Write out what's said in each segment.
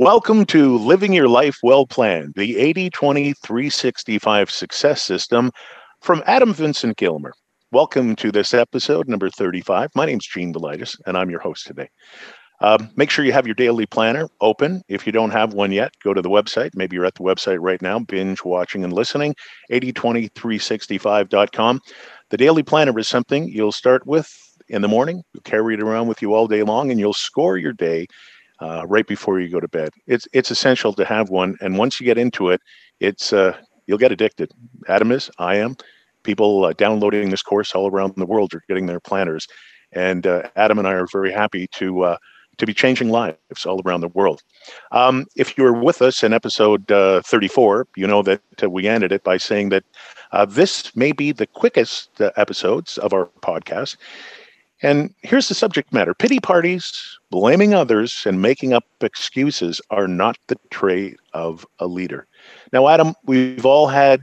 Welcome to Living Your Life Well Planned, the 80 20 365 success system from Adam Vincent Gilmer. Welcome to this episode, number 35. My name is Gene Delitis, and I'm your host today. Um, make sure you have your daily planner open. If you don't have one yet, go to the website. Maybe you're at the website right now, binge watching and listening, 8020365.com. The daily planner is something you'll start with in the morning, you'll carry it around with you all day long, and you'll score your day uh, right before you go to bed. It's it's essential to have one, and once you get into it, it's uh, you'll get addicted. Adam is, I am. People uh, downloading this course all around the world are getting their planners, and uh, Adam and I are very happy to uh, to be changing lives all around the world. Um, if you were with us in episode uh, 34, you know that we ended it by saying that this may be the quickest episodes of our podcast and here's the subject matter pity parties, blaming others, and making up excuses are not the trait of a leader. Now, Adam, we've all had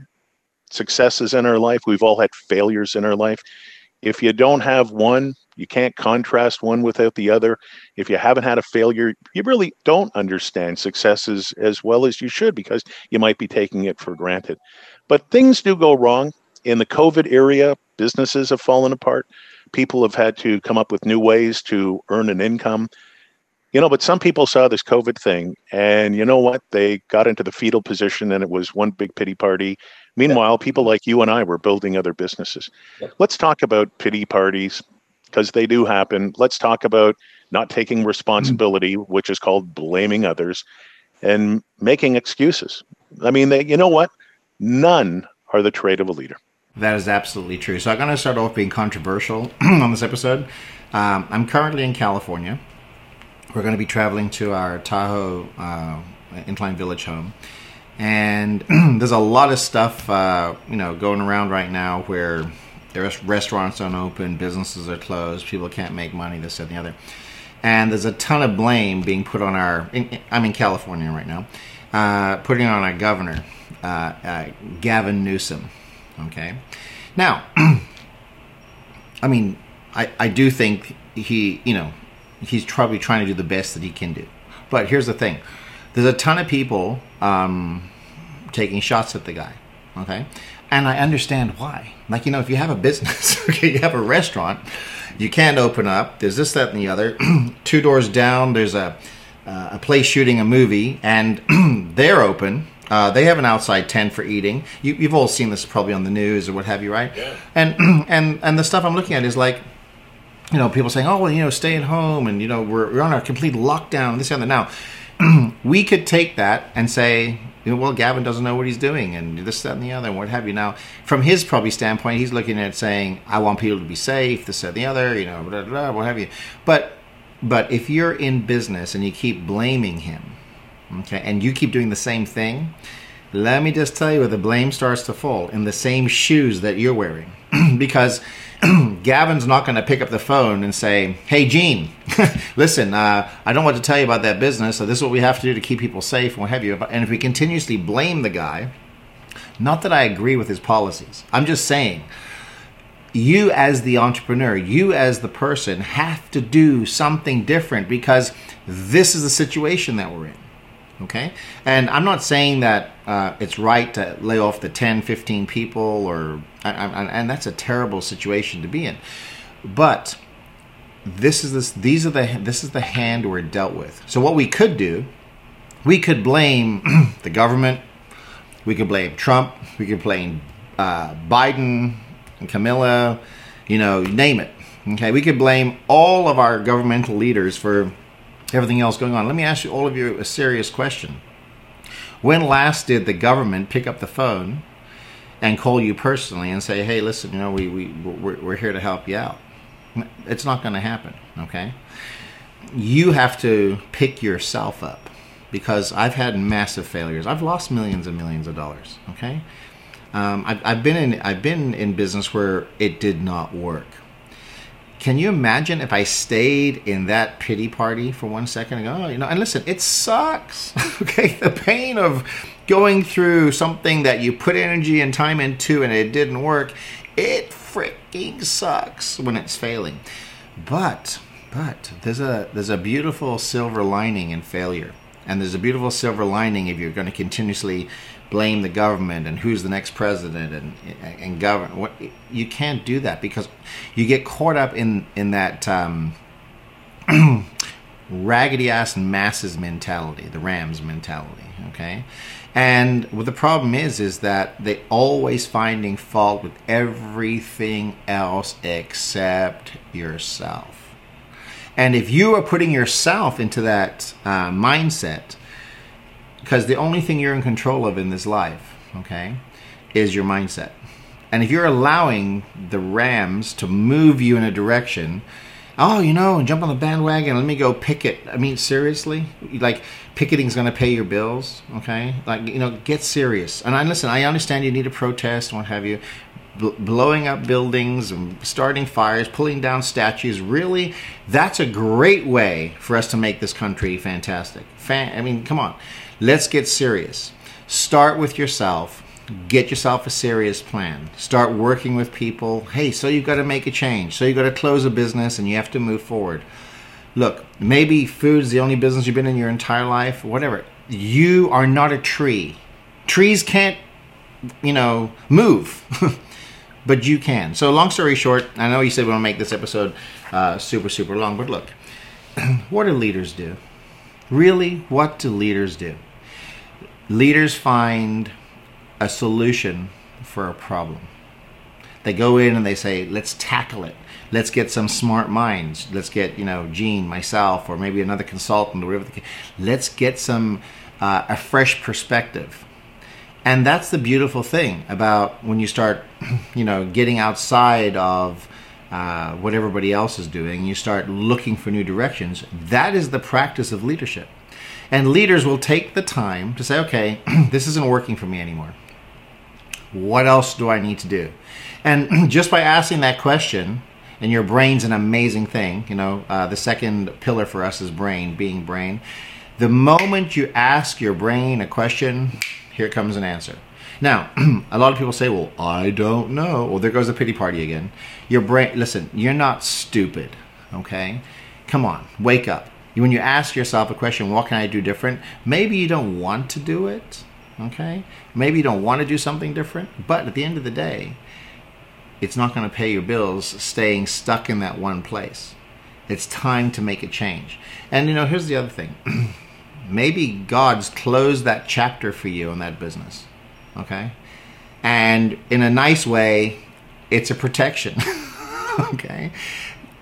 successes in our life, we've all had failures in our life. If you don't have one, you can't contrast one without the other. If you haven't had a failure, you really don't understand successes as well as you should because you might be taking it for granted. But things do go wrong. In the COVID area, businesses have fallen apart people have had to come up with new ways to earn an income. You know, but some people saw this COVID thing and you know what? They got into the fetal position and it was one big pity party. Meanwhile, yeah. people like you and I were building other businesses. Yeah. Let's talk about pity parties because they do happen. Let's talk about not taking responsibility, mm-hmm. which is called blaming others, and making excuses. I mean, they, you know what? None are the trait of a leader. That is absolutely true. So I'm going to start off being controversial on this episode. Um, I'm currently in California. We're going to be traveling to our Tahoe uh, Incline Village home, and there's a lot of stuff uh, you know going around right now where restaurants aren't open, businesses are closed, people can't make money, this and the other, and there's a ton of blame being put on our. In, I'm in California right now, uh, putting on our governor, uh, uh, Gavin Newsom Okay. Now, I mean, I, I do think he, you know, he's probably trying to do the best that he can do. But here's the thing there's a ton of people um, taking shots at the guy. Okay. And I understand why. Like, you know, if you have a business, okay, you have a restaurant, you can't open up. There's this, that, and the other. Two doors down, there's a, uh, a place shooting a movie, and they're open uh, they have an outside tent for eating. You, have all seen this probably on the news or what have you, right? Yeah. And and and the stuff I'm looking at is like, you know, people saying, "Oh, well, you know, stay at home," and you know, we're, we're on a complete lockdown. And this and that. Now, we could take that and say, well, Gavin doesn't know what he's doing, and this, that, and the other, and what have you. Now, from his probably standpoint, he's looking at saying, "I want people to be safe," this, that, and the other, you know, blah, blah, blah, what have you. But but if you're in business and you keep blaming him okay, and you keep doing the same thing, let me just tell you where the blame starts to fall in the same shoes that you're wearing. because Gavin's not going to pick up the phone and say, Hey, Gene, listen, uh, I don't want to tell you about that business, so this is what we have to do to keep people safe and what have you. And if we continuously blame the guy, not that I agree with his policies, I'm just saying, you as the entrepreneur, you as the person have to do something different because this is the situation that we're in. Okay? And I'm not saying that uh, it's right to lay off the 10, 15 people, or and that's a terrible situation to be in. But this is this these are the this is the hand we're dealt with. So what we could do, we could blame the government, we could blame Trump, we could blame uh, Biden and Camilla, you know, name it. Okay, we could blame all of our governmental leaders for everything else going on. Let me ask you all of you a serious question. When last did the government pick up the phone and call you personally and say, "Hey, listen, you know, we we we're, we're here to help you out"? It's not going to happen. Okay, you have to pick yourself up because I've had massive failures. I've lost millions and millions of dollars. Okay, um, I've, I've been in I've been in business where it did not work. Can you imagine if I stayed in that pity party for one second and go, oh, you know, and listen, it sucks. okay, the pain of going through something that you put energy and time into and it didn't work, it freaking sucks when it's failing. But but there's a there's a beautiful silver lining in failure. And there's a beautiful silver lining if you're going to continuously blame the government and who's the next president and and govern. What you can't do that because you get caught up in in that um, raggedy ass masses mentality, the Rams mentality. Okay, and what the problem is is that they always finding fault with everything else except yourself. And if you are putting yourself into that uh, mindset, because the only thing you're in control of in this life, okay, is your mindset. And if you're allowing the Rams to move you in a direction, oh, you know, jump on the bandwagon, let me go picket. I mean, seriously? Like, picketing's going to pay your bills, okay? Like, you know, get serious. And I listen, I understand you need to protest and what have you, blowing up buildings and starting fires, pulling down statues. Really, that's a great way for us to make this country fantastic. Fan- I mean, come on, let's get serious. Start with yourself. Get yourself a serious plan. Start working with people. Hey, so you've got to make a change. So you've got to close a business and you have to move forward. Look, maybe food's the only business you've been in your entire life, whatever. You are not a tree. Trees can't, you know, move. but you can. So, long story short, I know you said we want to make this episode uh, super, super long, but look, what do leaders do? Really, what do leaders do? Leaders find a solution for a problem. They go in and they say, let's tackle it. Let's get some smart minds. Let's get, you know, Gene, myself, or maybe another consultant, or whatever. Let's get some, uh, a fresh perspective and that's the beautiful thing about when you start you know getting outside of uh, what everybody else is doing you start looking for new directions that is the practice of leadership. And leaders will take the time to say okay this isn't working for me anymore. What else do i need to do? And just by asking that question and your brain's an amazing thing you know uh, the second pillar for us is brain being brain. The moment you ask your brain a question here comes an answer. Now, a lot of people say, well, I don't know. Well, there goes the pity party again. Your brain, listen, you're not stupid, okay? Come on, wake up. When you ask yourself a question, what can I do different? Maybe you don't want to do it, okay? Maybe you don't want to do something different, but at the end of the day, it's not going to pay your bills staying stuck in that one place. It's time to make a change. And you know, here's the other thing. maybe God's closed that chapter for you in that business. Okay? And in a nice way, it's a protection. okay?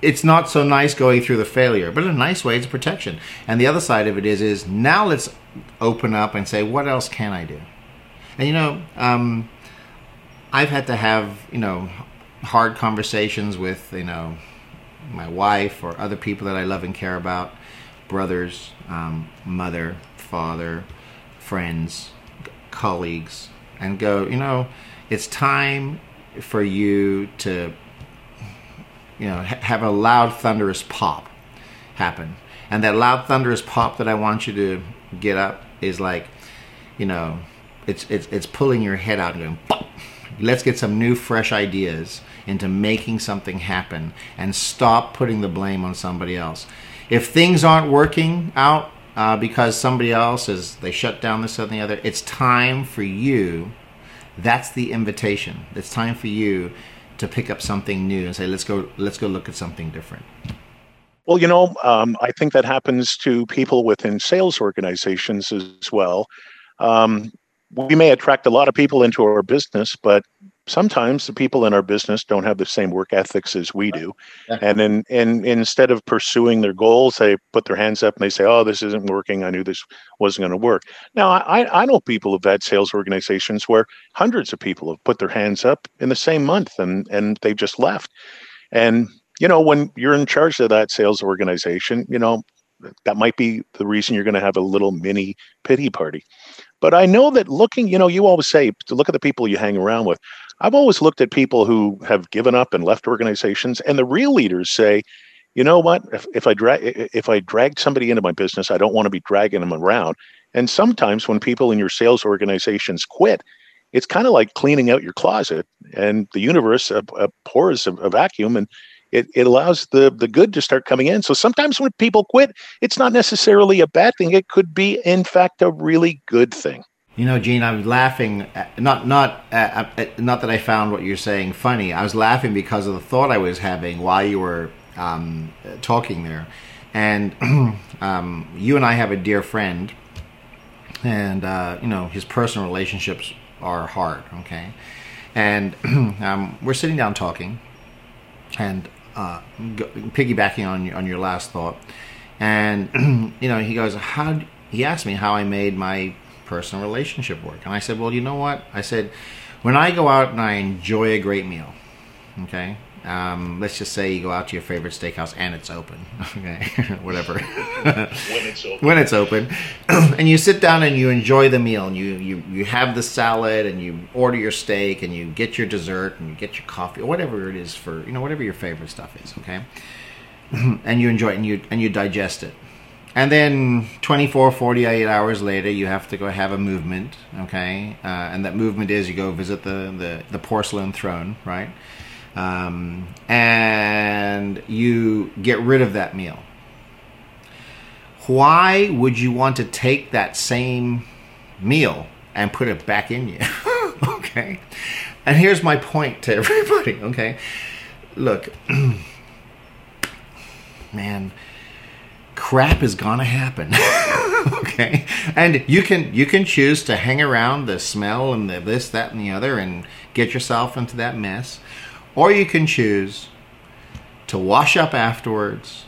It's not so nice going through the failure, but in a nice way, it's a protection. And the other side of it is, is now let's open up and say, what else can I do? And you know, um, I've had to have you know hard conversations with you know my wife or other people that I love and care about brothers, um, mother, father, friends, colleagues, and go, you know, it's time for you to, you know, ha- have a loud, thunderous pop happen. And that loud, thunderous pop that I want you to get up is like, you know, it's it's it's pulling your head out and going, pop. let's get some new, fresh ideas into making something happen and stop putting the blame on somebody else if things aren't working out uh, because somebody else is they shut down this and the other, it's time for you. That's the invitation. It's time for you to pick up something new and say, let's go, let's go look at something different. Well, you know, um, I think that happens to people within sales organizations as well. Um, we may attract a lot of people into our business, but sometimes the people in our business don't have the same work ethics as we do and then and instead of pursuing their goals they put their hands up and they say oh this isn't working. I knew this wasn't going to work. Now i i know people who've had sales organizations where hundreds of people have put their hands up in the same month and and they've just left. And you know when you're in charge of that sales organization you know that might be the reason you're going to have a little mini pity party. But I know that looking, you know, you always say to look at the people you hang around with. I've always looked at people who have given up and left organizations, and the real leaders say, you know what? If, if I drag if I drag somebody into my business, I don't want to be dragging them around. And sometimes when people in your sales organizations quit, it's kind of like cleaning out your closet, and the universe uh, uh, pours a, a vacuum, and it, it allows the the good to start coming in. So sometimes when people quit, it's not necessarily a bad thing. It could be, in fact, a really good thing. You know, Gene, I was laughing. At, not not uh, not that I found what you're saying funny. I was laughing because of the thought I was having while you were um, talking there. And um, you and I have a dear friend, and uh, you know his personal relationships are hard. Okay, and um, we're sitting down talking, and uh, piggybacking on on your last thought, and you know he goes, "How?" He asked me how I made my personal relationship work, and I said, "Well, you know what?" I said, "When I go out and I enjoy a great meal, okay, um, let's just say you go out to your favorite steakhouse and it's open, okay, whatever. when it's open. when it's open, and you sit down and you enjoy the meal, and you, you you have the salad, and you order your steak, and you get your dessert, and you get your coffee, or whatever it is for you know whatever your favorite stuff is, okay, and you enjoy it, and you and you digest it. And then 24, 48 hours later, you have to go have a movement, okay? Uh, and that movement is you go visit the, the, the porcelain throne, right? um, and you get rid of that meal. Why would you want to take that same meal and put it back in you? okay. And here's my point to everybody, okay? Look, man, crap is gonna happen. okay? And you can you can choose to hang around the smell and the this, that, and the other and get yourself into that mess. Or you can choose to wash up afterwards,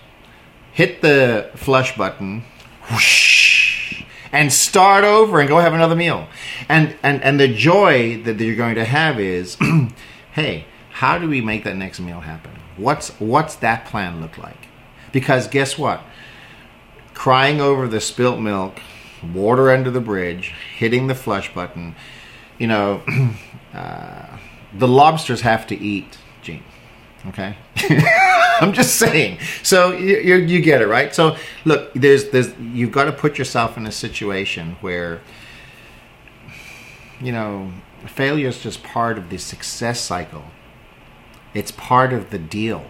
hit the flush button, whoosh, and start over and go have another meal. And and and the joy that you're going to have is, hey, how do we make that next meal happen? What's what's that plan look like? Because guess what? Crying over the spilt milk, water under the bridge, hitting the flush button, you know, uh, the lobsters have to eat, Gene. Okay, I'm just saying. So you, you, you get it, right? So look, there's there's you've got to put yourself in a situation where you know failure is just part of the success cycle. It's part of the deal.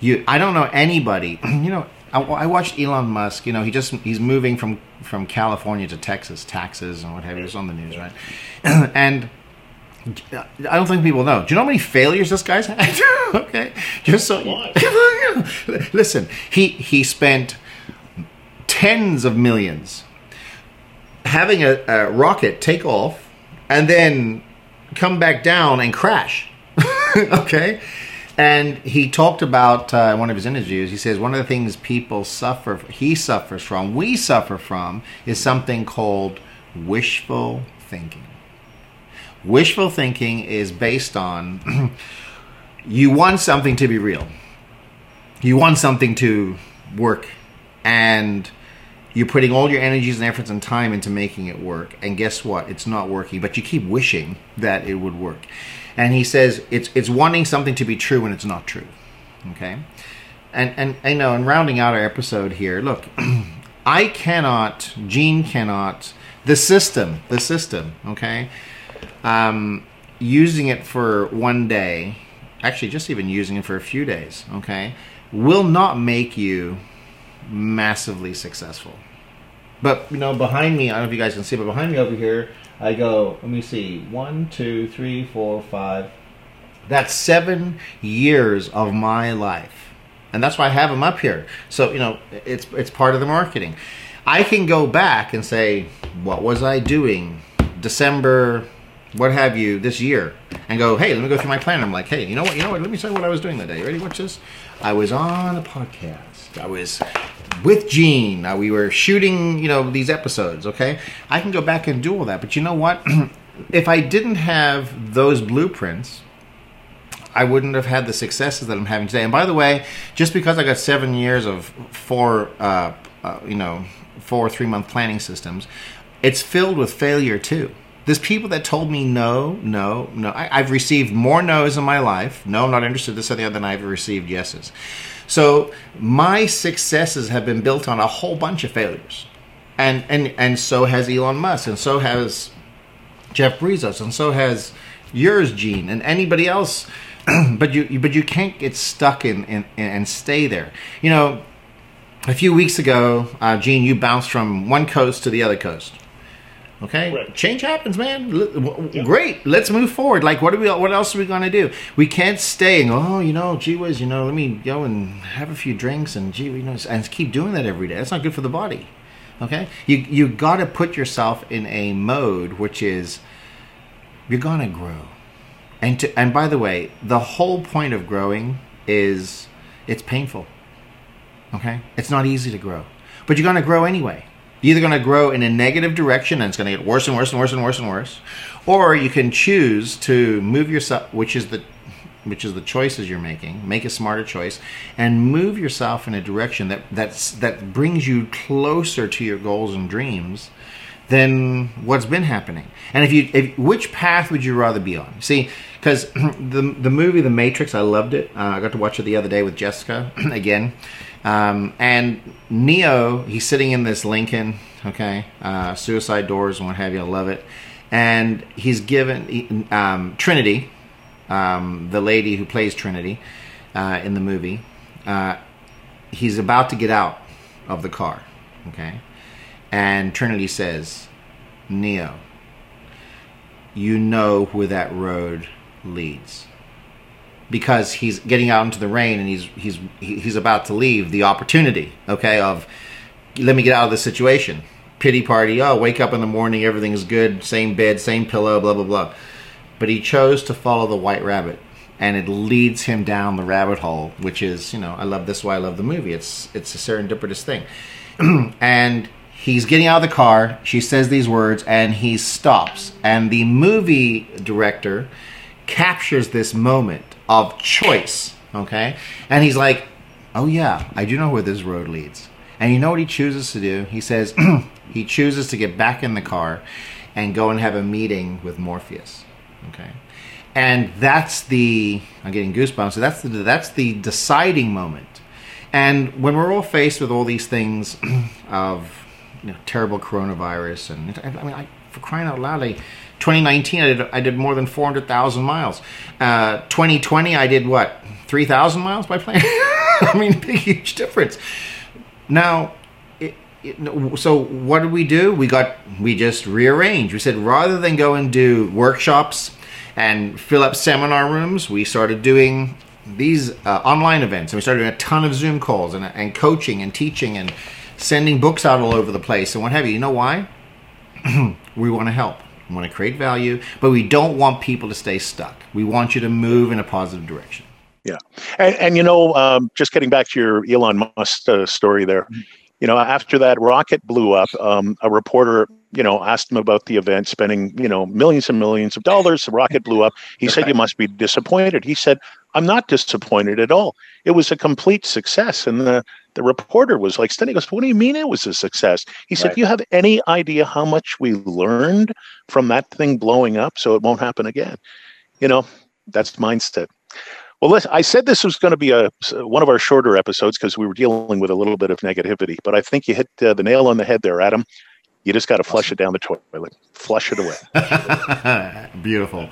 You, I don't know anybody. You know, I, I watched Elon Musk. You know, he just he's moving from from California to Texas, taxes and what have you. It's on the news, right? and uh, I don't think people know. Do you know how many failures this guy's had? okay, just so listen, he he spent tens of millions having a, a rocket take off and then come back down and crash. okay, and he talked about uh, one of his interviews. He says one of the things people suffer, he suffers from, we suffer from, is something called wishful thinking. Wishful thinking is based on you want something to be real. You want something to work and you're putting all your energies and efforts and time into making it work and guess what it's not working but you keep wishing that it would work and he says it's it's wanting something to be true when it's not true okay and and I know in rounding out our episode here look I cannot Gene cannot the system the system okay um, using it for one day, actually just even using it for a few days, okay, will not make you massively successful. But you know, behind me, I don't know if you guys can see, but behind me over here, I go. Let me see. One, two, three, four, five. That's seven years of my life, and that's why I have them up here. So you know, it's it's part of the marketing. I can go back and say, what was I doing December what have you this year and go, hey, let me go through my plan. I'm like, hey, you know what? You know what? Let me tell you what I was doing that day. Ready? Watch this. I was on a podcast. I was with Gene. Uh, we were shooting, you know, these episodes. Okay, I can go back and do all that. But you know what? if I didn't have those blueprints, I wouldn't have had the successes that I'm having today. And by the way, just because I got seven years of four, uh, uh, you know, four three month planning systems, it's filled with failure too. There's people that told me no, no, no. I, have received more no's in my life. No, I'm not interested this or the other than I've received yeses. So my successes have been built on a whole bunch of failures. And and and so has Elon Musk, and so has Jeff Bezos, and so has yours, Gene, and anybody else but you but you can't get stuck in, in, in and stay there. You know, a few weeks ago, uh, Gene, you bounced from one coast to the other coast. Okay, right. change happens, man. Yep. Great, let's move forward. Like, what are we? What else are we gonna do? We can't stay and go. Oh, you know, gee whiz, you know, let me go and have a few drinks and gee, you know, and keep doing that every day. That's not good for the body. Okay, you you got to put yourself in a mode which is you're gonna grow, and to and by the way, the whole point of growing is it's painful. Okay, it's not easy to grow, but you're gonna grow anyway. Either going to grow in a negative direction and it's going to get worse and worse and worse and worse and worse, or you can choose to move yourself, which is the which is the choices you're making. Make a smarter choice and move yourself in a direction that that's that brings you closer to your goals and dreams than what's been happening. And if you, if, which path would you rather be on? See, because the the movie The Matrix, I loved it. Uh, I got to watch it the other day with Jessica again. Um, and Neo, he's sitting in this Lincoln, okay, uh, suicide doors and what have you. I love it. And he's given um, Trinity, um, the lady who plays Trinity uh, in the movie. Uh, he's about to get out of the car, okay, and Trinity says, "Neo, you know where that road leads." Because he's getting out into the rain and he's he's he's about to leave the opportunity okay of let me get out of this situation. Pity party oh wake up in the morning everything's good same bed same pillow blah blah blah. But he chose to follow the white rabbit and it leads him down the rabbit hole which is you know i love this why i love the movie. It's it's a serendipitous thing. And he's getting out of the car she says these words and he stops. And the movie director captures this moment of choice. Okay, and he's like, "Oh yeah, I do know where this road leads." And you know what he chooses to do? He says he chooses to get back in the car and go and have a meeting with Morpheus. Okay, and that's the I'm getting goosebumps. So that's the that's the deciding moment. And when we're all faced with all these things of you know, terrible coronavirus, and I mean, I, for crying out loud, I 2019, I did, I did more than 400,000 miles. Uh, 2020, I did what? 3,000 miles by plane? I mean, big, huge difference. Now, so what did we do? We got, we just rearranged. We said rather than go and do workshops and fill up seminar rooms, we started doing these uh, online events. And we started doing a ton of Zoom calls and, and coaching and teaching and sending books out all over the place and what have you. You know why? we want to help. We want to create value, but we don't want people to stay stuck. We want you to move in a positive direction. Yeah, and, and you know, um, just getting back to your Elon Musk uh, story there, mm-hmm. you know, after that rocket blew up, um, a reporter, you know, asked him about the event, spending you know millions and millions of dollars. The rocket blew up. He said, "You must be disappointed." He said, "I'm not disappointed at all. It was a complete success." And the the reporter was like, "He goes, what do you mean it was a success?" He said, right. "You have any idea how much we learned from that thing blowing up, so it won't happen again?" You know, that's mindset. Well, listen, I said this was going to be a one of our shorter episodes because we were dealing with a little bit of negativity, but I think you hit uh, the nail on the head there, Adam. You just got to flush it down the toilet, flush it away. Beautiful.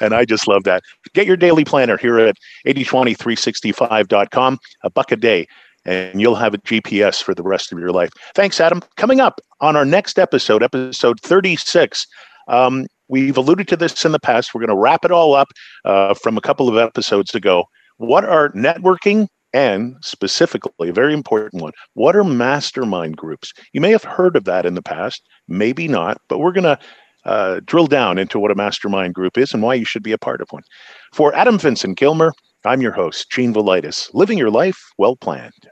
And I just love that. Get your daily planner here at 8020365.com, a buck a day, and you'll have a GPS for the rest of your life. Thanks, Adam. Coming up on our next episode, episode 36, um, we've alluded to this in the past. We're going to wrap it all up uh, from a couple of episodes ago. What are networking and specifically, a very important one, what are mastermind groups? You may have heard of that in the past, maybe not, but we're going to uh, drill down into what a mastermind group is and why you should be a part of one. For Adam Vincent Gilmer, I'm your host, Gene Velitis, living your life well planned.